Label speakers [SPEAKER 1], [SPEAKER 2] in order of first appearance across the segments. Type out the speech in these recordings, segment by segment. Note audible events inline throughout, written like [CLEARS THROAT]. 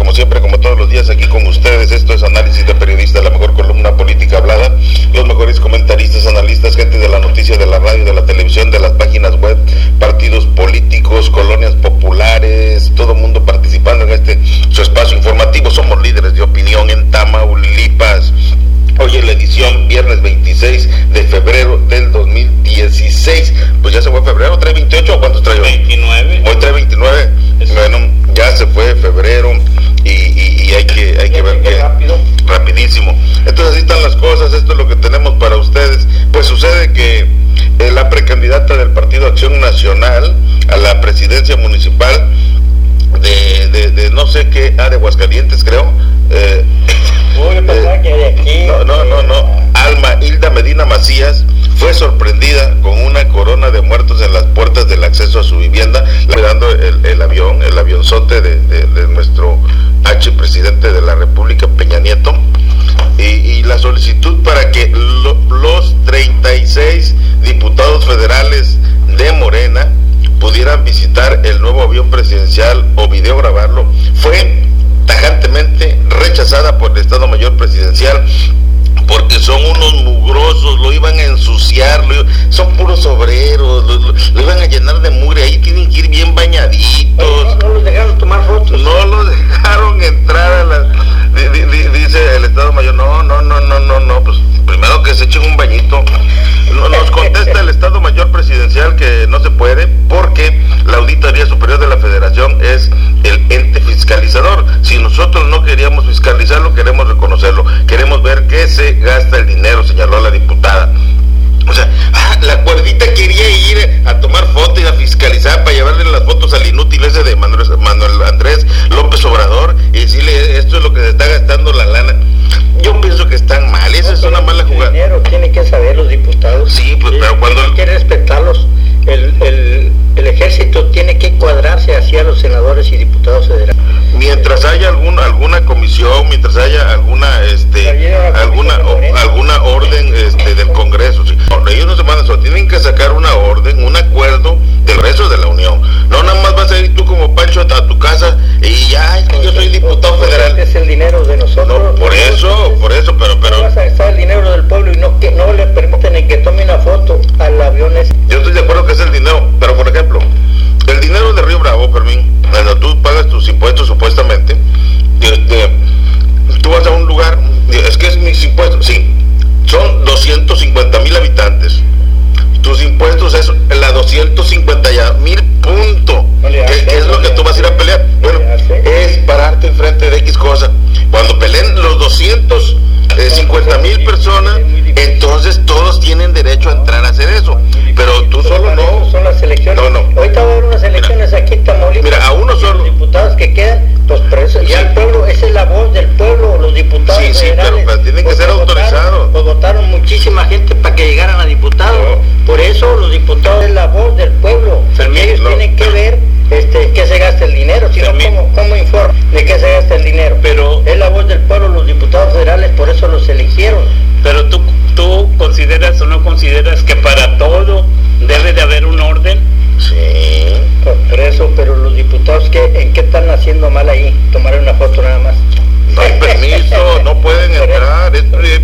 [SPEAKER 1] como siempre, como todos los días aquí con ustedes. Esto es Análisis de Periodista, la mejor columna política hablada. Los mejores comentaristas, analistas, gente de la noticia, de la radio, de la televisión, de las páginas web, partidos políticos, colonias populares, todo mundo participando en este su espacio informativo. Somos líderes de opinión en Tamaulipas. Hoy en la edición viernes 26 de febrero del 2016. Pues ya se fue febrero, trae 28 o cuántos trae hoy?
[SPEAKER 2] 29.
[SPEAKER 1] Hoy trae 29. Bueno, ya se fue febrero y, y- y hay que, hay que ver que
[SPEAKER 2] rápido.
[SPEAKER 1] rapidísimo. Entonces así están las cosas, esto es lo que tenemos para ustedes. Pues sucede que eh, la precandidata del Partido Acción Nacional a la presidencia municipal de, de, de no sé qué, ah, de Aguascalientes creo, eh,
[SPEAKER 2] yo pensaba que de aquí.
[SPEAKER 1] no, no, no, no. Alma Hilda Medina Macías fue sorprendida con una corona de muertos en las puertas del acceso a su vivienda, dando el, el avión, el avionzote de, de- de nuestro H presidente de la República, Peña Nieto, y, y la solicitud para que lo- los 36 diputados federales de Morena pudieran visitar el nuevo avión presidencial o videograbarlo fue tajantemente rechazada por el Estado Mayor Presidencial porque son unos mugrosos, lo iban a ensuciar, son puros obreros, lo, iban a llenar de mugre, ahí tienen que ir bien bañaditos. Nosotros no queríamos fiscalizarlo, queremos reconocerlo. Queremos ver qué se gasta el dinero, señaló la diputada. O sea, [LAUGHS] la cuerdita quería ir a tomar fotos y a fiscalizar para llevarle las fotos al inútil ese de Manuel, Manuel Andrés López Obrador y decirle esto es lo que se está gastando la lana. Yo pienso que están mal, esa es una mala jugada.
[SPEAKER 2] dinero tiene que saber los diputados.
[SPEAKER 1] Sí, pues, pero cuando-
[SPEAKER 2] Hay que respetarlos. El, el, el ejército tiene que cuadrarse hacia los senadores y diputados federales.
[SPEAKER 1] Mientras haya alguna comisión, mientras haya alguna este alguna o- alguna orden este del Congreso, ellos no se eso, tienen que sacar una orden, un acuerdo del resto de la Unión. No nada más vas a ir tú como Pancho a tu casa y ya es que yo soy diputado federal.
[SPEAKER 2] Es el dinero de nosotros.
[SPEAKER 1] No, por eso, por eso, pero
[SPEAKER 2] ¿Cómo
[SPEAKER 1] pero
[SPEAKER 2] vas a gastar el dinero del pueblo y no, que, no le permiten ni que tome una foto al avión ese?
[SPEAKER 1] Yo estoy de acuerdo que es el dinero, pero por ejemplo, el dinero de Río Bravo, Fermín, cuando tú pagas tus impuestos supuestamente, este, tú vas a un lugar, es que es mis impuestos, sí, son 250 mil habitantes. Tus impuestos es la 250 ya, mil punto. ¿Qué, es lo que tú vas a ir a pelear?
[SPEAKER 2] No
[SPEAKER 1] Bueno, es pararte enfrente de X cosa. Cuando peleen los
[SPEAKER 2] dinero, si no,
[SPEAKER 1] Fermín.
[SPEAKER 2] ¿cómo, cómo informa de qué se gasta el dinero?
[SPEAKER 3] Pero,
[SPEAKER 2] Es la voz del pueblo, los diputados federales, por eso los eligieron.
[SPEAKER 3] pero tú, tú consideras o no consideras que para todo debe de haber un orden.
[SPEAKER 1] Sí.
[SPEAKER 2] Pues por eso, pero los diputados, ¿qué, ¿en qué están haciendo mal ahí? Tomar una foto nada más.
[SPEAKER 1] No hay permiso, no pueden [LAUGHS] entrar, es pri-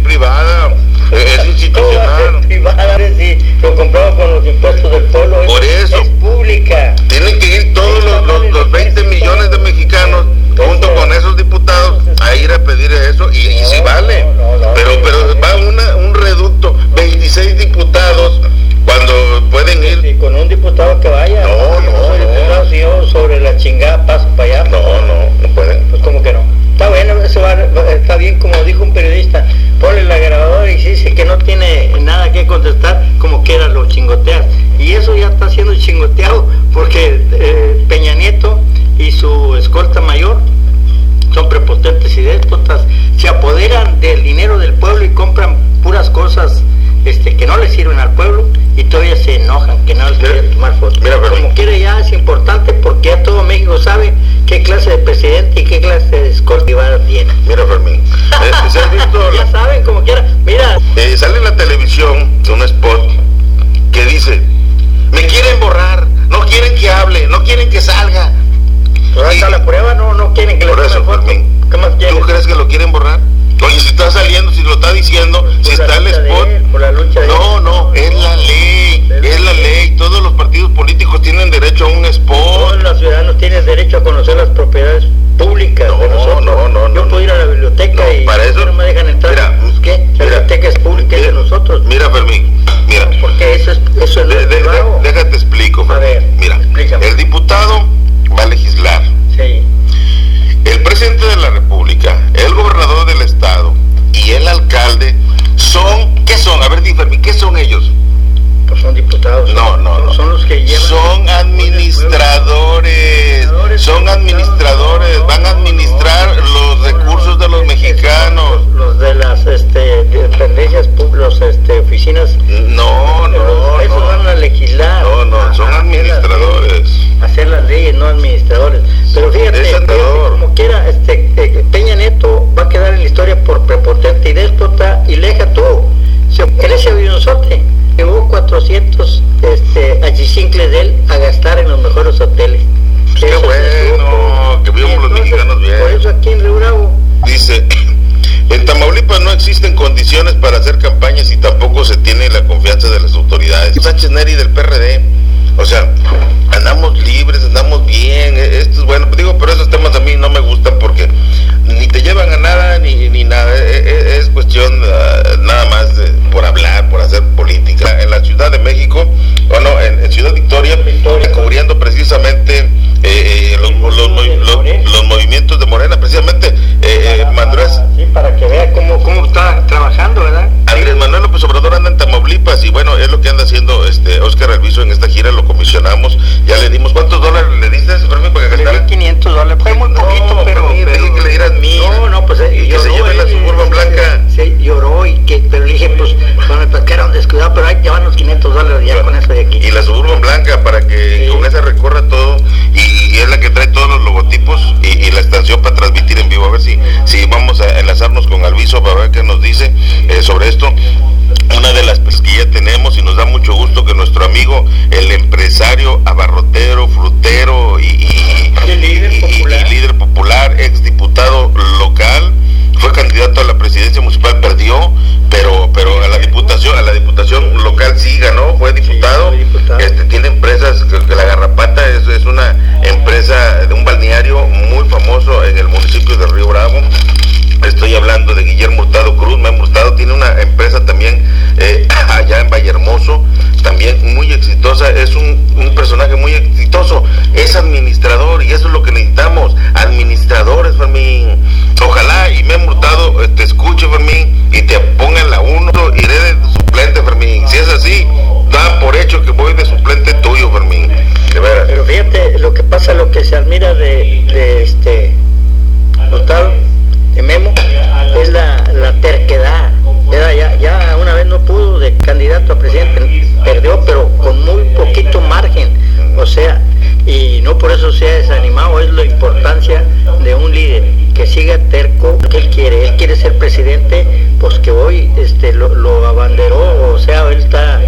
[SPEAKER 2] todavía se enojan que no les quieren tomar fotos.
[SPEAKER 1] mira.
[SPEAKER 2] Como quiera ya es importante porque ya todo México sabe qué clase de presidente y qué clase de escolta tiene.
[SPEAKER 1] Mira, Fermín. eh, [LAUGHS] ¿se has visto
[SPEAKER 2] Ya saben, como quiera. Mira,
[SPEAKER 1] eh, sale en la televisión un spot que dice, me quieren borrar, no quieren que hable, no quieren que salga.
[SPEAKER 2] Está la prueba, no, no quieren que
[SPEAKER 1] Por
[SPEAKER 2] les
[SPEAKER 1] eso. Fermín. ¿Tú crees que lo quieren borrar? Oye, si está saliendo, si lo está diciendo, si está el spot.
[SPEAKER 2] él, por la lucha de
[SPEAKER 1] No, no, es la ley, es la ley. Todos los partidos políticos tienen derecho a un
[SPEAKER 2] Todos
[SPEAKER 1] spot.
[SPEAKER 2] los ciudadanos tienen derecho a conocer las propiedades públicas de
[SPEAKER 1] No,
[SPEAKER 2] nosotros.
[SPEAKER 1] no, no,
[SPEAKER 2] Yo
[SPEAKER 1] no,
[SPEAKER 2] puedo ir a la biblioteca
[SPEAKER 1] No,
[SPEAKER 2] y
[SPEAKER 1] para eso-
[SPEAKER 2] no me dejan entrar.
[SPEAKER 1] Mira,
[SPEAKER 2] ¿qué? La
[SPEAKER 1] mira,
[SPEAKER 2] biblioteca es pública, es de
[SPEAKER 1] mira,
[SPEAKER 2] nosotros.
[SPEAKER 1] Mira, Fermín, mira.
[SPEAKER 2] Porque eso es, eso es
[SPEAKER 1] De- di, Fermín, ¿qué son ellos?
[SPEAKER 2] Pues son diputados.
[SPEAKER 1] No, no,
[SPEAKER 2] son,
[SPEAKER 1] no.
[SPEAKER 2] son los que llevan.
[SPEAKER 1] Son administradores, son administradores, van a administrar los recursos de los mexicanos.
[SPEAKER 2] Los, los de las este, dependencias públicas, este, oficinas.
[SPEAKER 1] No, no,
[SPEAKER 2] Esos van a legislar.
[SPEAKER 1] No, no, son
[SPEAKER 2] a hacer las
[SPEAKER 1] administradores.
[SPEAKER 2] Hacer las leyes, no administradores. Pero fíjate, fíjate, como quiera, este, eh, Peña Neto va a quedar en la historia por prepotente y déspota y leja tú. Se, en ese avionzote llevó 400 este, achichincles de él a gastar en los mejores hoteles.
[SPEAKER 1] Qué
[SPEAKER 2] Eso se
[SPEAKER 1] bueno, que vivamos
[SPEAKER 2] Y
[SPEAKER 1] los mexicanos bien.
[SPEAKER 2] Por eso aquí en Río Bravo
[SPEAKER 1] Dice, [CLEARS THROAT] en Tamaulipas no existen condiciones para hacer campañas y tampoco se tiene la confianza de las autoridades. Sánchez Neri del PRD, o sea, andamos libres, andamos bien, eh, esto es bueno, digo, pero esos temas a mí no me gustan porque ni te llevan a nada ni, ni nada, eh, eh, es cuestión ah, nada más de- por hablar, por hacer política. En la Ciudad de México, o no, en, en Ciudad Victoria,
[SPEAKER 2] Victoria.
[SPEAKER 1] cubriendo precisamente eh, eh, los, los movi- los- los movimientos de Morena, precisamente eh,
[SPEAKER 2] para,
[SPEAKER 1] Andrés,
[SPEAKER 2] para- sí, para que vea cómo, cómo está trabajando, ¿verdad?
[SPEAKER 1] Andrés Manuel López Obrador anda en Tamaulipas y bueno, es lo que anda haciendo este Oscar Alviso en esta gira, lo comisionamos, ya le dimos, ¿cuántos dólares le diste, enlazarnos con Alviso para ver qué nos dice eh, sobre esto. Una de las que ya tenemos y nos da mucho gusto que nuestro amigo, el empresario abarrotero, frutero y, y-
[SPEAKER 2] Y el líder
[SPEAKER 1] y-
[SPEAKER 2] popular.
[SPEAKER 1] líder popular, ex diputado local, fue candidato a la presidencia municipal, perdió, pero pero a la diputación, a la diputación local sí ganó, fue diputado. Este tiene empresas, que la Garrapata es, es una empresa de un balneario muy famoso en el municipio de Río Bravo. De Guillermo Hurtado Cruz, Memo Hurtado tiene una empresa también eh, [CLEARS THROAT] allá en Vallehermoso, también muy exitosa, es un, un personaje muy exitoso, es administrador y eso es lo que necesitamos, administradores, Fermín. Ojalá y Memo Hurtado eh, te escuche, Fermín, y te ponga en la uno, iré de suplente, Fermín. Si es así, da por hecho que voy de suplente tuyo, Fermín. De.
[SPEAKER 2] Pero fíjate, lo que pasa, lo que se admira de, de este Hurtado, Memo, es la, terquedad. Ya, una vez no pudo de candidato a presidente, perdió, pero con muy poquito margen. O sea, y no por eso se ha desanimado, es la importancia de un líder que siga terco que él quiere. Él quiere ser presidente, pues que hoy este, lo, lo abanderó, o sea, él está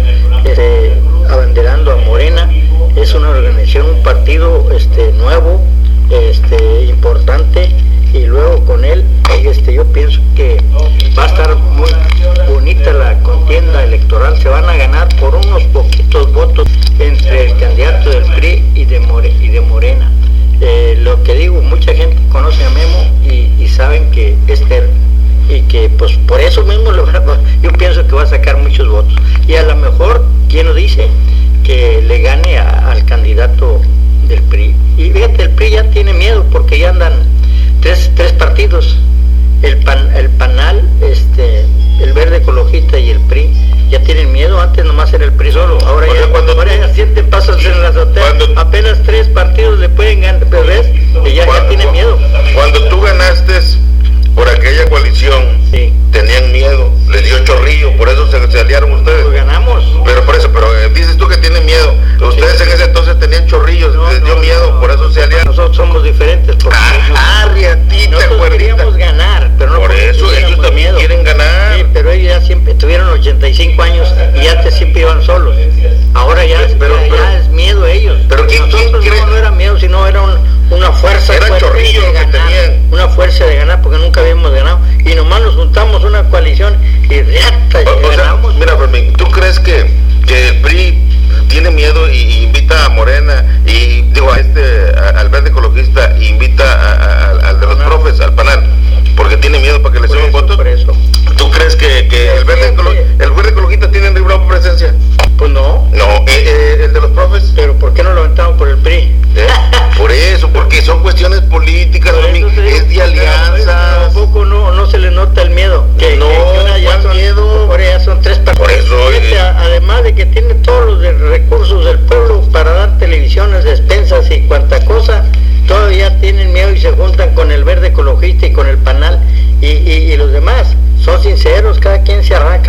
[SPEAKER 2] este, abanderando a Morena. Es una organización, un partido este, nuevo, este, importante, y luego con él, este, yo pienso que va a estar muy bonita la contienda electoral. Se van a ganar por unos poquitos votos entre el candidato del PRI y de, More- y de Morena. Eh, lo que digo, mucha gente conoce a Memo y, y saben que es terco y que pues por eso mismo lo [LAUGHS] yo pienso que va a sacar muchos votos y a lo mejor quién lo dice que le gane al candidato del PRI y fíjate el PRI ya tiene miedo porque ya andan tres, tres partidos. El pan, el panal este el verde ecologista y el PRI ya tienen miedo antes nomás era el PRI solo ahora
[SPEAKER 1] O sea,
[SPEAKER 2] ya
[SPEAKER 1] cuando
[SPEAKER 2] ahora ya sienten pasos en la azotea apenas tres partidos le pueden ganar pero ves y ya, ya
[SPEAKER 1] Cuando-
[SPEAKER 2] tienen miedo.
[SPEAKER 1] Cuando tú ganaste por aquella coalición,
[SPEAKER 2] sí.
[SPEAKER 1] tenían miedo, les dio chorrillo, por eso se, se aliaron ustedes.
[SPEAKER 2] Pues ganamos.
[SPEAKER 1] Pero por eso, pero eh, dices tú que tienen miedo. Ustedes en ese entonces tenían chorrillos, les dio miedo, por eso se aliaron.
[SPEAKER 2] Nosotros somos diferentes. Porque
[SPEAKER 1] ah, ah
[SPEAKER 2] queríamos ganar, pero no
[SPEAKER 1] por eso ellos también miedo. quieren ganar.
[SPEAKER 2] Pero ellos ya siempre tuvieron 85 años y antes siempre iban solos. Ahora ya,
[SPEAKER 1] pero,
[SPEAKER 2] ya, es miedo ellos.
[SPEAKER 1] Pero ¿quién,
[SPEAKER 2] Nosotros no, era miedo, sino era una fuerza
[SPEAKER 1] era chorrillo de ganar, que tenían.
[SPEAKER 2] una fuerza de ganar porque nunca habíamos ganado y
[SPEAKER 3] nomás nos juntamos una coalición ganamos. mira,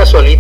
[SPEAKER 3] quien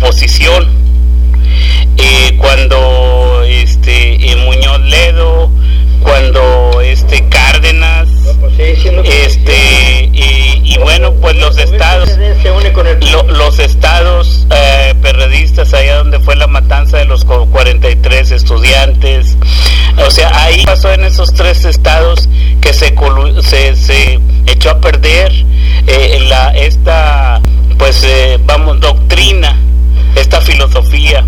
[SPEAKER 3] oposición, eh, cuando este eh, Muñoz Ledo, cuando este Cárdenas,
[SPEAKER 2] pues
[SPEAKER 3] este y, y bueno pues los estados lo- los estados eh, perredistas allá donde fue la matanza de los co- 43 estudiantes. O sea ahí pasó en esos tres estados que se se, se echó a perder eh, la esta pues eh, vamos doctrina esta filosofía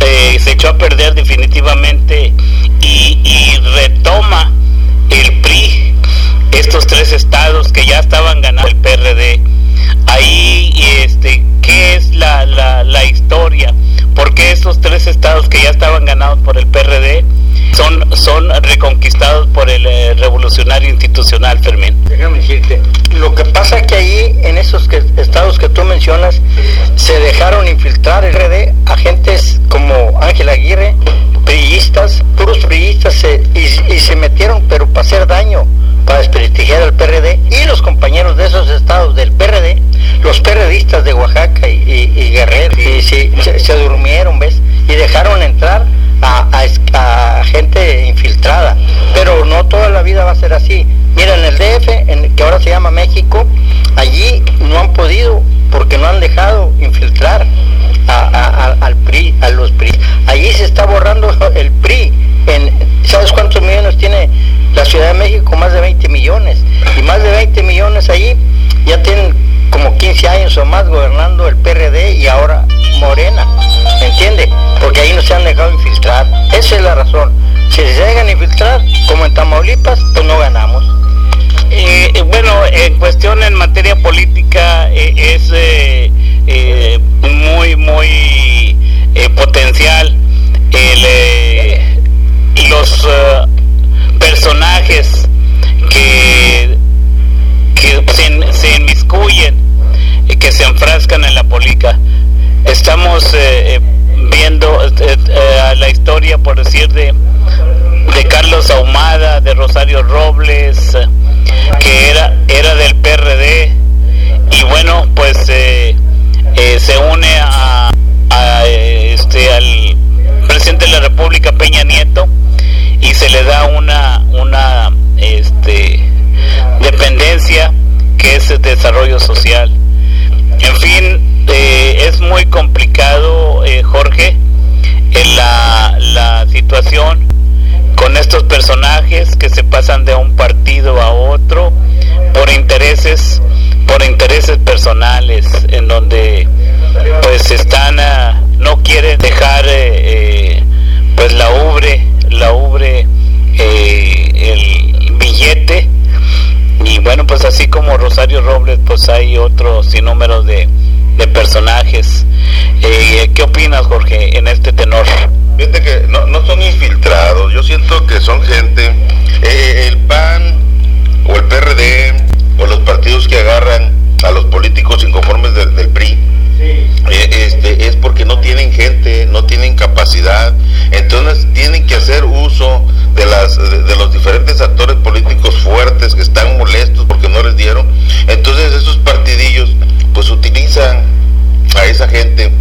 [SPEAKER 3] eh, se echó a perder definitivamente y, y retoma el PRI estos tres estados que ya estaban ganando el PRD ahí este qué es la, la, la historia por qué estos tres estados que ya estaban ganados por el PRD son son reconquistados por el eh, revolucionario institucional Fermín
[SPEAKER 2] Déjame decirte, lo que pasa es que ahí, en esos que- estados que tú mencionas, se dejaron infiltrar el RD agentes como Ángel Aguirre, priistas, puros priistas, se- y, se metieron, pero para hacer daño, para desprestigiar al PRD, y los compañeros de esos estados del PRD, los PRDistas de Oaxaca y, Guerrero, y se, se durmieron, ¿ves? Y dejaron entrar a, a a gente infiltrada, pero no toda la vida va a ser así. Mira, en el DF, en, que ahora se llama México, allí no han podido porque no han dejado infiltrar a, a- a- al PRI, a los PRI. Allí se está borrando el PRI. En, ¿Sabes cuántos millones tiene la Ciudad de México? Más de 20 millones. Y más de 20 millones allí ya tienen como 15 años o más gobernando el PRD y ahora Morena. ¿Me entiende? Porque ahí no se han dejado infiltrar. Esa es la razón. Si se dejan infiltrar, como en Tamaulipas, pues no ganamos.
[SPEAKER 3] Eh, eh, bueno, en cuestión en materia política eh, es eh, muy, muy potencial el, los personajes que, que se, se inmiscuyen que se enfrascan en la política. Estamos eh, viendo la historia, por decir, de, de Carlos Ahumada, de Rosario Robles, que era, era del PRD y bueno, pues eh, eh, se une a, a, este, al presidente de la República, Peña Nieto, y se le da una, una este, dependencia que es el desarrollo social. En fin, eh, es muy complicado, eh, Jorge, en la, la situación con estos personajes que se pasan de un partido a otro por intereses por intereses personales en donde pues están no quieren dejar eh, pues la ubre la ubre el billete y bueno pues así como Rosario Robles pues hay otros sinnúmeros de, de personajes eh, ¿qué opinas Jorge en este tenor?
[SPEAKER 1] Fíjate que no, no son infiltrados, yo siento que son gente, eh, el PAN o el PRD o los partidos que agarran a los políticos inconformes del, del PRI, eh, este, es porque no tienen gente, no tienen capacidad, entonces tienen que hacer uso de, las, de, los diferentes actores políticos fuertes que están molestos porque no les dieron, entonces esos partidillos pues utilizan a esa gente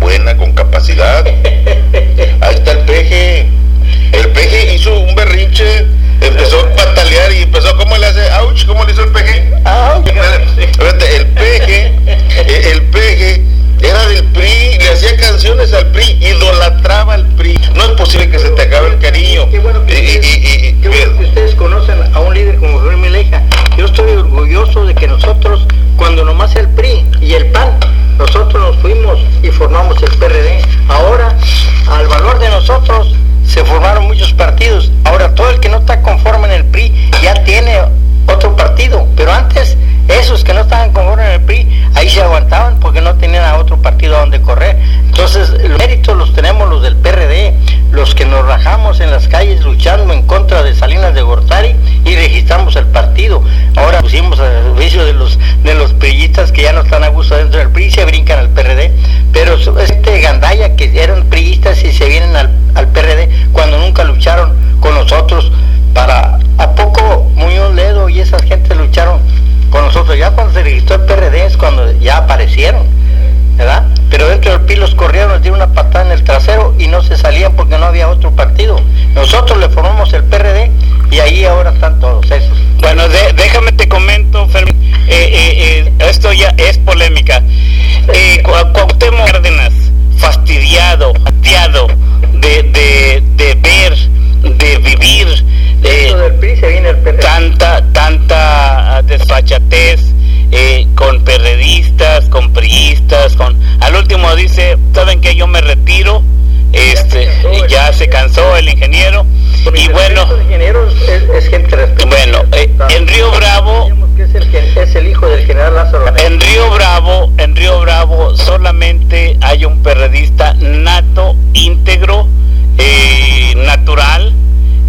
[SPEAKER 1] buena, con capacidad. Ahí está el peje. El peje hizo un berrinche, empezó a patalear y empezó, ¿cómo le hace? ¡Auch! ¿Cómo le hizo el peje? El peje, el peje era del PRI, le hacía canciones al PRI, idolatraba al PRI. No es posible que se te acabe el cariño.
[SPEAKER 2] Qué bueno que, y, que ustedes conocen a un líder como Javier Leija. Yo estoy orgulloso de que nosotros, cuando nomás el PRI y el PAN, nosotros nos fuimos y formamos el PRD. Ahora, al valor de nosotros, se formaron muchos partidos. Ahora, todo el que no está conforme en el PRI ya tiene otro partido. Pero antes, esos que no estaban conformes en el PRI, ahí se aguantaban porque no tenían a otro partido a donde correr. Entonces, los méritos los tenemos los del PRD, los que nos rajamos en las calles luchando en contra de Salinas de Gortari y registramos el partido. Ahora pusimos a servicio de los de los priistas que ya no están a gusto dentro del PRI y se brincan al PRD. Pero este gandaya que eran los corrieron, les dieron una patada en el trasero y no se salían porque no había otro partido. Nosotros le formamos el PRD y ahí ahora están todos esos.
[SPEAKER 3] Bueno, de, déjame te comento, Fermín, eh, eh, eh, esto ya es polémica. Eh, Cuauhtémoc Cárdenas, fastidiado, hastiado de, de, de ver, de vivir
[SPEAKER 2] eh, del PRI se viene el PRD.
[SPEAKER 3] tanta, tanta desfachatez eh, con periodistas, con priistas, con al último dice, saben que yo me retiro, este, ya se cansó el ingeniero y bueno,
[SPEAKER 2] es, es gente
[SPEAKER 3] bueno, eh, en Río Bravo
[SPEAKER 2] es, el, hijo del general Lázaro.
[SPEAKER 3] En Río Bravo, en Río Bravo solamente hay un periodista nato, íntegro, eh, natural,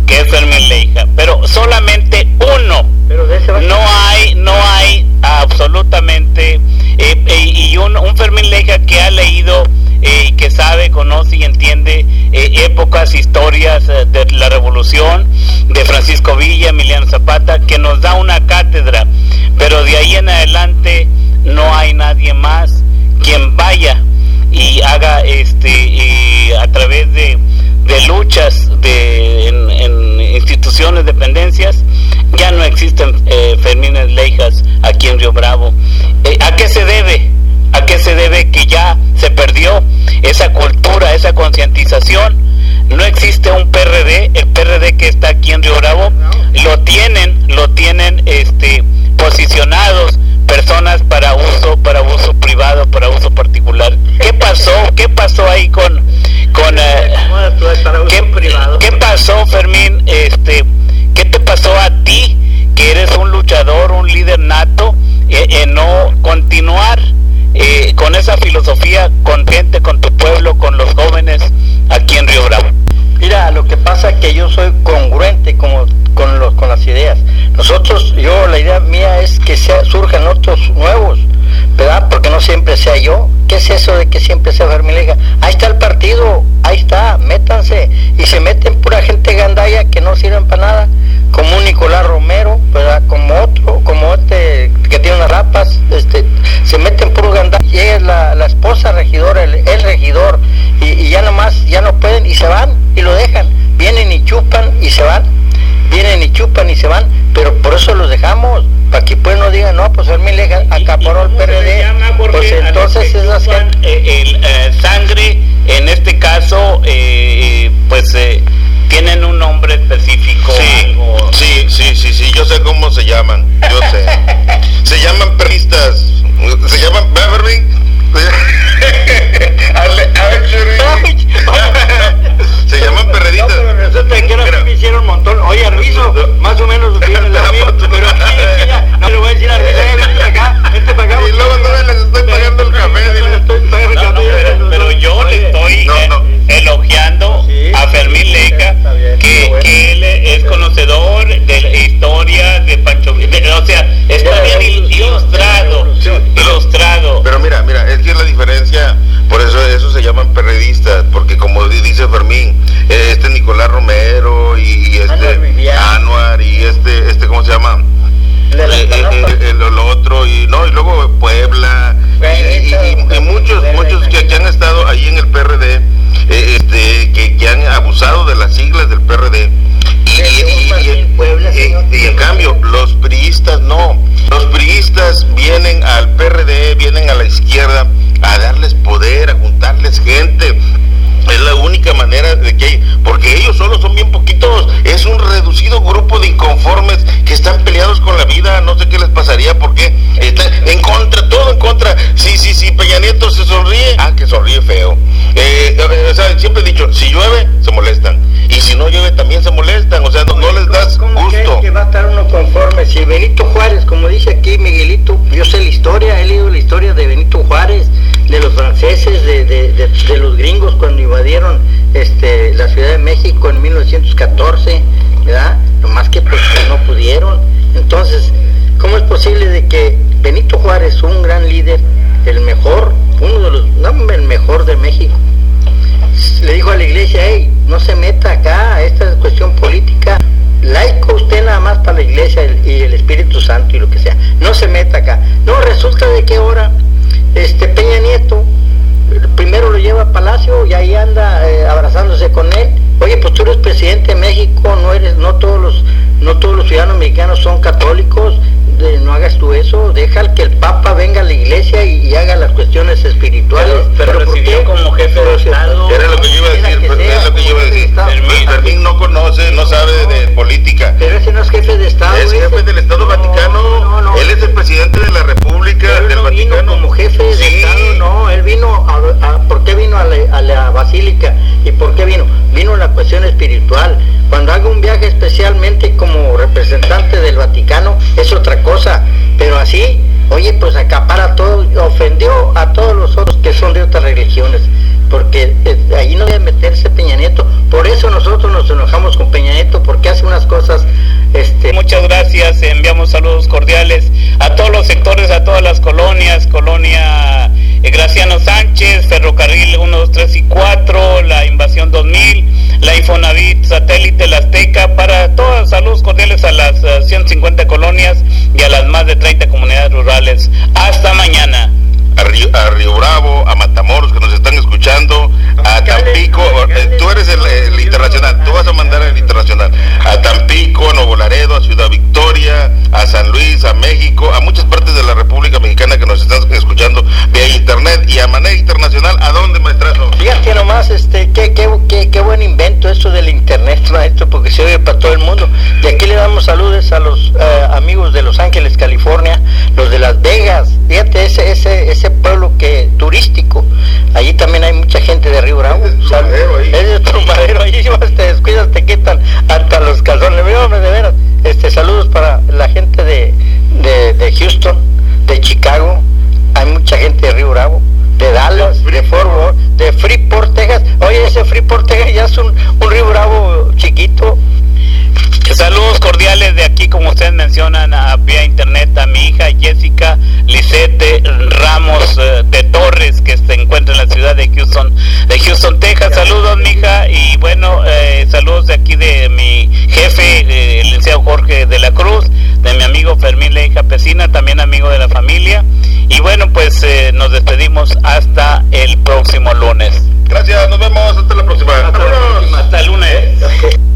[SPEAKER 3] que es Fermín Leija, pero solamente uno.
[SPEAKER 2] Pero de ese va
[SPEAKER 3] No hay, no hay absolutamente eh, eh, y un, un Fermín Leija que ha leído eh, y que sabe, conoce y entiende épocas, historias de la revolución, de Francisco Villa, Emiliano Zapata, que nos da una cátedra, pero de ahí en adelante no hay nadie más quien vaya y haga este a través de, de luchas de, en, instituciones, dependencias, ya no existen eh, Fermín Leijas aquí en Río Bravo. Eh, ¿A qué se debe? ¿A qué se debe que ya se perdió esa cultura, esa concientización? No existe un PRD, el PRD que está aquí en Río Bravo, lo tienen, lo tienen este posicionados personas para uso, para uso privado, para uso particular. ¿Qué pasó? ¿Qué pasó ahí con con eh, ¿qué, ¿Qué pasó, Fermín? Este, ¿qué te pasó a ti que eres un luchador, un líder nato eh, en no continuar eh, con esa filosofía con gente, con tu pueblo, con los jóvenes aquí en Río Bravo?
[SPEAKER 2] Mira, lo que pasa es que yo soy congruente como, con, los, con las ideas. Nosotros, yo, la idea mía es que sea, surjan otros nuevos, ¿verdad? Porque no siempre sea yo. ¿Qué es eso de que siempre sea Fermín? Ahí está el partido, ahí está, métanse. Y se meten pura gente gandaya que no sirven para nada, como un Nicolás Romero, ¿verdad? Como otro, como este que tiene unas rapas, este, se meten puro gandaya. Llega la, esposa regidora, el, el regidor, y, y ya nomás, ya no pueden y se van y lo dejan. Vienen y chupan y se van. Vienen y chupan y se van. Pero por eso los dejamos. Para que pues no digan, no, pues Fermín Leija acaparó el PRD. Pues entonces esas gente...
[SPEAKER 3] el, eh, sangre, en este caso, eh, pues pues eh, tienen un nombre específico.
[SPEAKER 1] Sí,
[SPEAKER 3] algo.
[SPEAKER 1] sí, sí, sí, sí, yo sé cómo se llaman, yo sé. Vienen a la izquierda a darles poder a juntarles gente. Es la única manera de que hay, porque ellos solo son bien poquitos, es un reducido grupo de inconformes que están peleados con la vida, no sé qué les pasaría, porque están en contra, todo en contra. Sí, sí, sí, Peña Nieto se sonríe, ah, que sonríe feo. Eh, eh, o sea, siempre he dicho, si llueve, se molestan, y si no llueve, también se molestan, o sea, no, no les das
[SPEAKER 2] ¿Cómo
[SPEAKER 1] gusto.
[SPEAKER 2] que va a estar uno conforme? Si Benito Juárez, como dice aquí Miguelito, yo sé la historia, he leído la historia de Benito Juárez, de los franceses, de, de- de- de los gringos cuando invadieron este, la Ciudad de México en 1914, ¿verdad? Nomás que pues no pudieron. Entonces, ¿cómo es posible de que Benito Juárez, un gran líder, el mejor, uno de los, no, el mejor de México, le dijo a la iglesia, hey, no se meta acá, esta es cuestión política, laico usted nada más para la iglesia y el Espíritu Santo y lo que sea, no se meta acá. No, resulta de que ahora este Peña Nieto primero lo lleva a Palacio y ahí anda eh, abrazándose con él. Oye, pues tú eres presidente de México, no eres, no todos los, no todos los ciudadanos mexicanos son católicos, de- no hagas tú eso, deja que el Papa venga a la iglesia y, y haga las cuestiones espirituales.
[SPEAKER 3] Pero- pero como
[SPEAKER 1] política.
[SPEAKER 2] Pero ese no es jefe de Estado.
[SPEAKER 1] Es
[SPEAKER 2] ese.
[SPEAKER 1] jefe del Estado
[SPEAKER 2] No,
[SPEAKER 1] Vaticano.
[SPEAKER 2] no, no.
[SPEAKER 1] Él es el presidente de la República
[SPEAKER 2] Pero
[SPEAKER 1] del
[SPEAKER 2] vino
[SPEAKER 1] Vaticano.
[SPEAKER 2] como jefe de
[SPEAKER 1] Sí.
[SPEAKER 2] Estado, no, él vino a, a- ¿por qué vino a la, a la basílica? ¿Y por qué vino? Vino la cuestión espiritual. Cuando haga un viaje especialmente como representante del Vaticano, es otra cosa, pero así, oye, pues acapara todo, ofendió a todos los otros que son de otras religiones, porque eh, ahí no debe meterse Peña Nieto, por eso nosotros nos enojamos con Peña Nieto, porque hace unas cosas, este,
[SPEAKER 3] Muchas gracias, enviamos saludos cordiales a todos los sectores, a todas las colonias, colonia eh, Graciano Sánchez, Ferrocarril 1, 2, 3 y 4, la Invasión 2000, la Infonavit, Satélite, la Azteca, para todas, A
[SPEAKER 1] México, a muchas partes de la República Mexicana que nos están escuchando vía internet y a manera internacional, ¿a dónde maestrazo?
[SPEAKER 2] Fíjate nomás, este, qué, qué, qué, qué buen invento esto del internet, maestro, porque se oye para todo el mundo. Y aquí le damos saludos a los eh, amigos de Los Ángeles, California, los de Las Vegas. Fíjate, ese, ese, ese pueblo que turístico. Allí también hay mucha gente de Río Bravo.
[SPEAKER 1] Es de Trumadero ahí.
[SPEAKER 2] Es allí [LAUGHS] vas, [LAUGHS] te descuidas, te quitan hasta los calzones. Hombre, de veras. Este, saludos para la gente de, de, Houston, de Chicago. Hay mucha gente de Río Bravo de Dallas, de Fort Worth, de Freeport, Texas. Oye, ese Freeport, Texas ya es un, un río bravo chiquito.
[SPEAKER 3] Saludos cordiales de aquí, como ustedes mencionan, a vía internet a mi hija Jessica Lisette Ramos eh, de Torres, que se encuentra en la ciudad de Houston, de Houston, Texas. Saludos, mija, y bueno, eh, saludos de aquí de mi jefe, eh, el licenciado Jorge de la Cruz, de mi amigo Fermín Leija Pesina, también amigo de la familia. Y bueno, pues eh, nos despedimos hasta el próximo lunes.
[SPEAKER 1] Gracias, nos vemos, hasta la próxima.
[SPEAKER 3] Hasta el lunes.